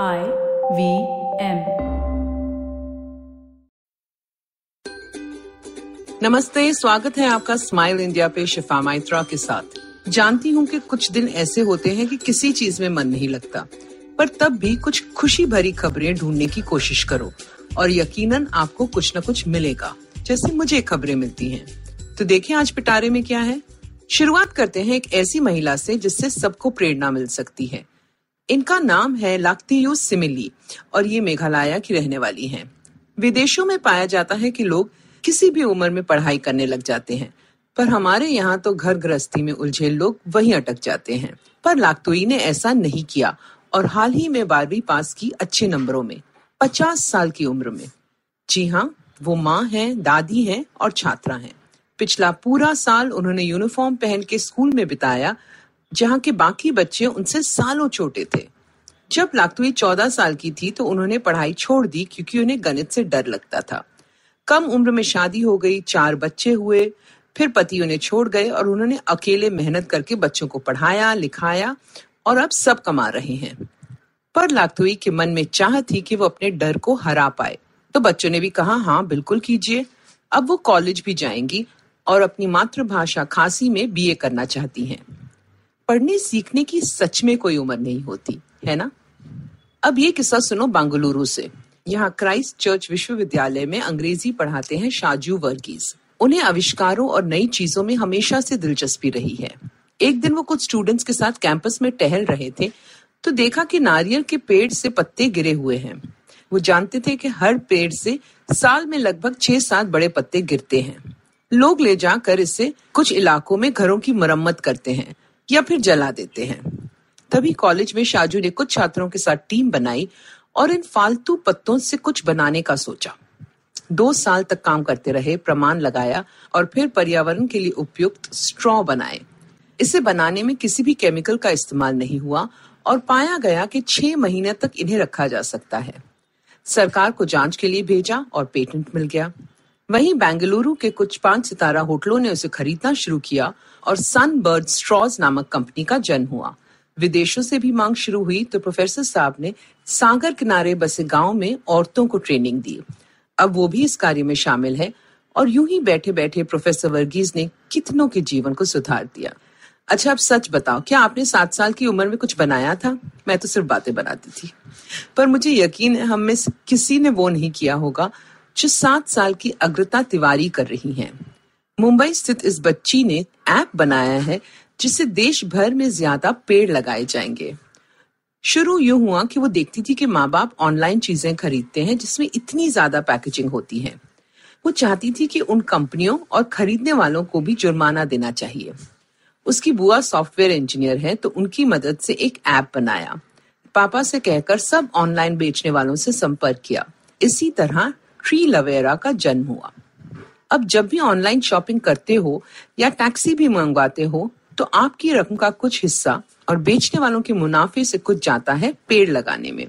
I V M नमस्ते, स्वागत है आपका स्माइल इंडिया पे शिफा माइत्रा के साथ। जानती हूँ कि कुछ दिन ऐसे होते हैं कि किसी चीज़ में मन नहीं लगता, पर तब भी कुछ खुशी भरी खबरें ढूँढने की कोशिश करो और यकीनन आपको कुछ न कुछ मिलेगा, जैसे मुझे खबरें मिलती हैं। तो देखिए आज पिटारे में क्या है। शुरुआत करते हैं एक ऐसी महिला से जिससे सबको प्रेरणा मिल सकती है। इनका नाम है लाक्तियू सिमिली और ये मेघालय की रहने वाली हैं। विदेशों में पाया जाता है कि लोग किसी भी उम्र में पढ़ाई करने लग जाते हैं, पर हमारे यहाँ तो घर गृहस्थी में उलझे लोग वहीं अटक जाते हैं। पर लाक्तोई ने ऐसा नहीं किया और हाल ही में बारहवीं पास की अच्छे नंबरों में, पचास साल की उम्र में। जी हाँ वो माँ है, दादी हैं और छात्रा हैं। पिछला पूरा साल उन्होंने यूनिफॉर्म पहन के स्कूल में बिताया जहाँ के बाकी बच्चे उनसे सालों छोटे थे। जब लाक्तुई चौदह साल की थी तो उन्होंने पढ़ाई छोड़ दी क्योंकि उन्हें गणित से डर लगता था। कम उम्र में शादी हो गई, चार बच्चे हुए, फिर पति उन्हें छोड़ गए और उन्होंने अकेले मेहनत करके बच्चों को पढ़ाया, लिखाया और अब सब कमा रहे हैं। पर लाक्तुई के मन में चाह थी कि वो अपने डर को हरा पाए। तो बच्चों ने भी कहा हाँ बिल्कुल कीजिए। अब वो कॉलेज भी जाएँगी और अपनी मातृभाषा खांसी में बीए करना चाहती हैं। पढ़ने सीखने की सच में कोई उम्र नहीं होती, है ना? अब ये किस्सा सुनो बेंगलुरु से। यहाँ क्राइस्ट चर्च विश्वविद्यालय में अंग्रेज़ी पढ़ाते हैं शाजू वर्गीज उन्हें आविष्कारों और नई चीज़ों में हमेशा से दिलचस्पी रही है। एक दिन वो कुछ स्टूडेंट्स के साथ कैंपस में टहल रहे थे तो देखा कि नारियल के पेड़ से पत्ते गिरे हुए हैं। वो जानते थे कि हर पेड़ से साल में लगभग छह सात बड़े पत्ते गिरते हैं। लोग ले जाकर इससे कुछ इलाकों में घरों की मरम्मत करते हैं। या फिर जला देते हैं। तभी कॉलेज में शाजू ने कुछ छात्रों के साथ टीम बनाई और इन फालतू पत्तों से कुछ बनाने का सोचा। दो साल तक काम करते रहे, प्रमाण लगाया और फिर पर्यावरण के लिए उपयुक्त स्ट्रॉ बनाए। इसे बनाने में किसी भी केमिकल का इस्तेमाल नहीं हुआ और पाया गया कि छह महीने तक इन्हें रखा जा सकता है। सरकार को जाँच के लिए भेजा और पेटेंट मिल गया। वहीं बेंगलुरु के कुछ पाँच सितारा होटलों ने उसे खरीदना शुरू किया और सन बर्ड स्ट्रॉज नामक कंपनी का जन्म हुआ। विदेशों से भी मांग शुरू हुई तो प्रोफेसर साहब ने सागर किनारे बसे गाँव में औरतों को ट्रेनिंग दी। अब वो भी इस कार्य में शामिल है और यूँ ही बैठे बैठे प्रोफेसर वर्गीज ने कितनों के जीवन को सुधार दिया। अच्छा अब सच बताओ, क्या आपने सात साल की उम्र में कुछ बनाया था? मैं तो सिर्फ़ बातें बनाती थी। पर मुझे यकीन है, हम में किसी ने वो नहीं किया होगा। जो सात साल की अग्रता तिवारी कर रही हैं। मुंबई स्थित इस बच्ची ने ऐप बनाया है, जिससे देश भर में ज़्यादा पेड़ लगाए जाएँगे। शुरू यूँ हुआ कि वो देखती थी कि माँ बाप ऑनलाइन चीज़ें खरीदते हैं, जिसमें इतनी ज़्यादा पैकेजिंग होती है। वो चाहती थी कि उन कंपनियों और खरीदने वालों को भी जुर्माना देना चाहिए। उसकी बुआ सॉफ्टवेयर इंजीनियर है तो उनकी मदद से एक ऐप बनाया। पापा से कहकर सब ऑनलाइन बेचने वालों से संपर्क किया। इसी तरह ट्री लवेरा का जन्म हुआ। अब जब भी ऑनलाइन शॉपिंग करते हो या टैक्सी भी मंगवाते हो तो आपकी रकम का कुछ हिस्सा और बेचने वालों के मुनाफे से कुछ जाता है पेड़ लगाने में।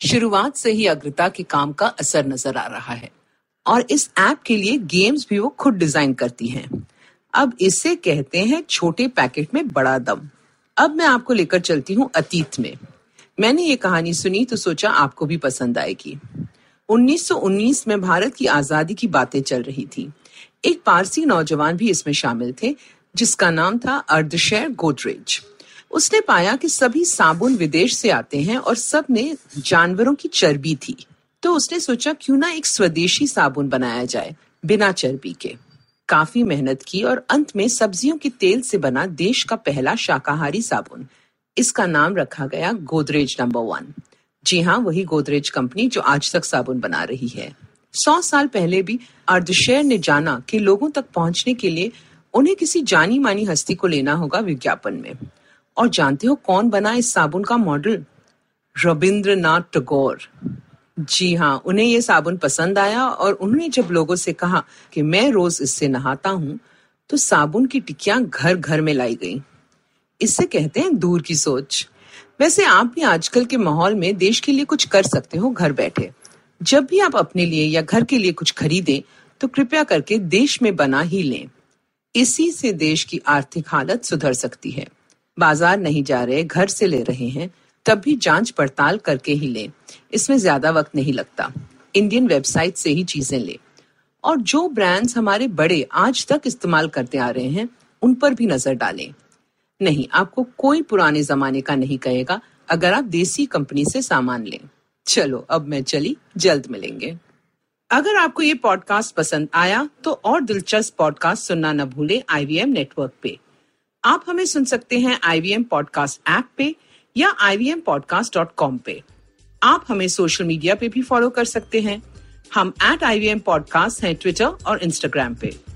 शुरुआत से ही अग्रता के काम का असर नज़र आ रहा है और इस ऐप के लिए गेम्स भी वो खुद डिज़ाइन करती हैं। अब इसे कहते हैं छोटे पैकेट में बड़ा दम। अब मैं आपको लेकर चलती हूँ अतीत में। मैंने ये कहानी सुनी तो सोचा आपको भी पसंद आएगी। 1919 में भारत की आज़ादी की बातें चल रही थी। एक पारसी नौजवान भी इसमें शामिल थे, जिसका नाम था अर्धशैर गोदरेज। उसने पाया कि सभी साबुन विदेश से आते हैं और सब में जानवरों की चर्बी थी। तो उसने सोचा, क्यों ना एक स्वदेशी साबुन बनाया जाए, बिना चर्बी के। काफ़ी मेहनत की और अंत में सब्जियों के तेल से बना देश का पहला शाकाहारी साबुन। इसका नाम रखा गया गोदरेज नंबर वन। जी हाँ वही गोदरेज कंपनी जो आज तक साबुन बना रही है। सौ साल पहले भी अर्धशेर ने जाना कि लोगों तक पहुँचने के लिए उन्हें किसी जानी मानी हस्ती को लेना होगा विज्ञापन में। और जानते हो कौन बना इस साबुन का मॉडल? रविंद्रनाथ टैगोर। जी हाँ उन्हें ये साबुन पसंद आया और उन्होंने जब लोगों से कहा कि मैं रोज इससे नहाता हूँ तो साबुन की टिक्कियाँ घर घर में लाई गई। इससे कहते हैं दूर की सोच। वैसे आप भी आजकल के माहौल में देश के लिए कुछ कर सकते हो, घर बैठे। जब भी आप अपने लिए या घर के लिए कुछ खरीदें तो कृपया करके देश में बना ही लें। इसी से देश की आर्थिक हालत सुधर सकती है। बाज़ार नहीं जा रहे, घर से ले रहे हैं, तब भी जाँच पड़ताल करके ही लें। इसमें ज़्यादा वक्त नहीं लगता। इंडियन वेबसाइट से ही चीज़ें लें। और जो ब्रांड्स हमारे बड़े आज तक इस्तेमाल करते आ रहे हैं, उन पर भी नज़र डालें। नहीं, आपको कोई पुराने जमाने का नहीं कहेगा, अगर आप देसी कंपनी से सामान लें। चलो, अब मैं चली, जल्द मिलेंगे। अगर आपको ये पॉडकास्ट पसंद आया तो और दिलचस्प पॉडकास्ट सुनना न भूलें आईवीएम नेटवर्क पे। आप हमें सुन सकते हैं आई आईवीएम पॉडकास्ट ऐप पे या ivmpodcast.com पे। आप हमें सोशल मीडिया पे भी फॉलो कर सकते हैं। हम at I V M podcast हैं ट्विटर और इंस्टाग्राम पे।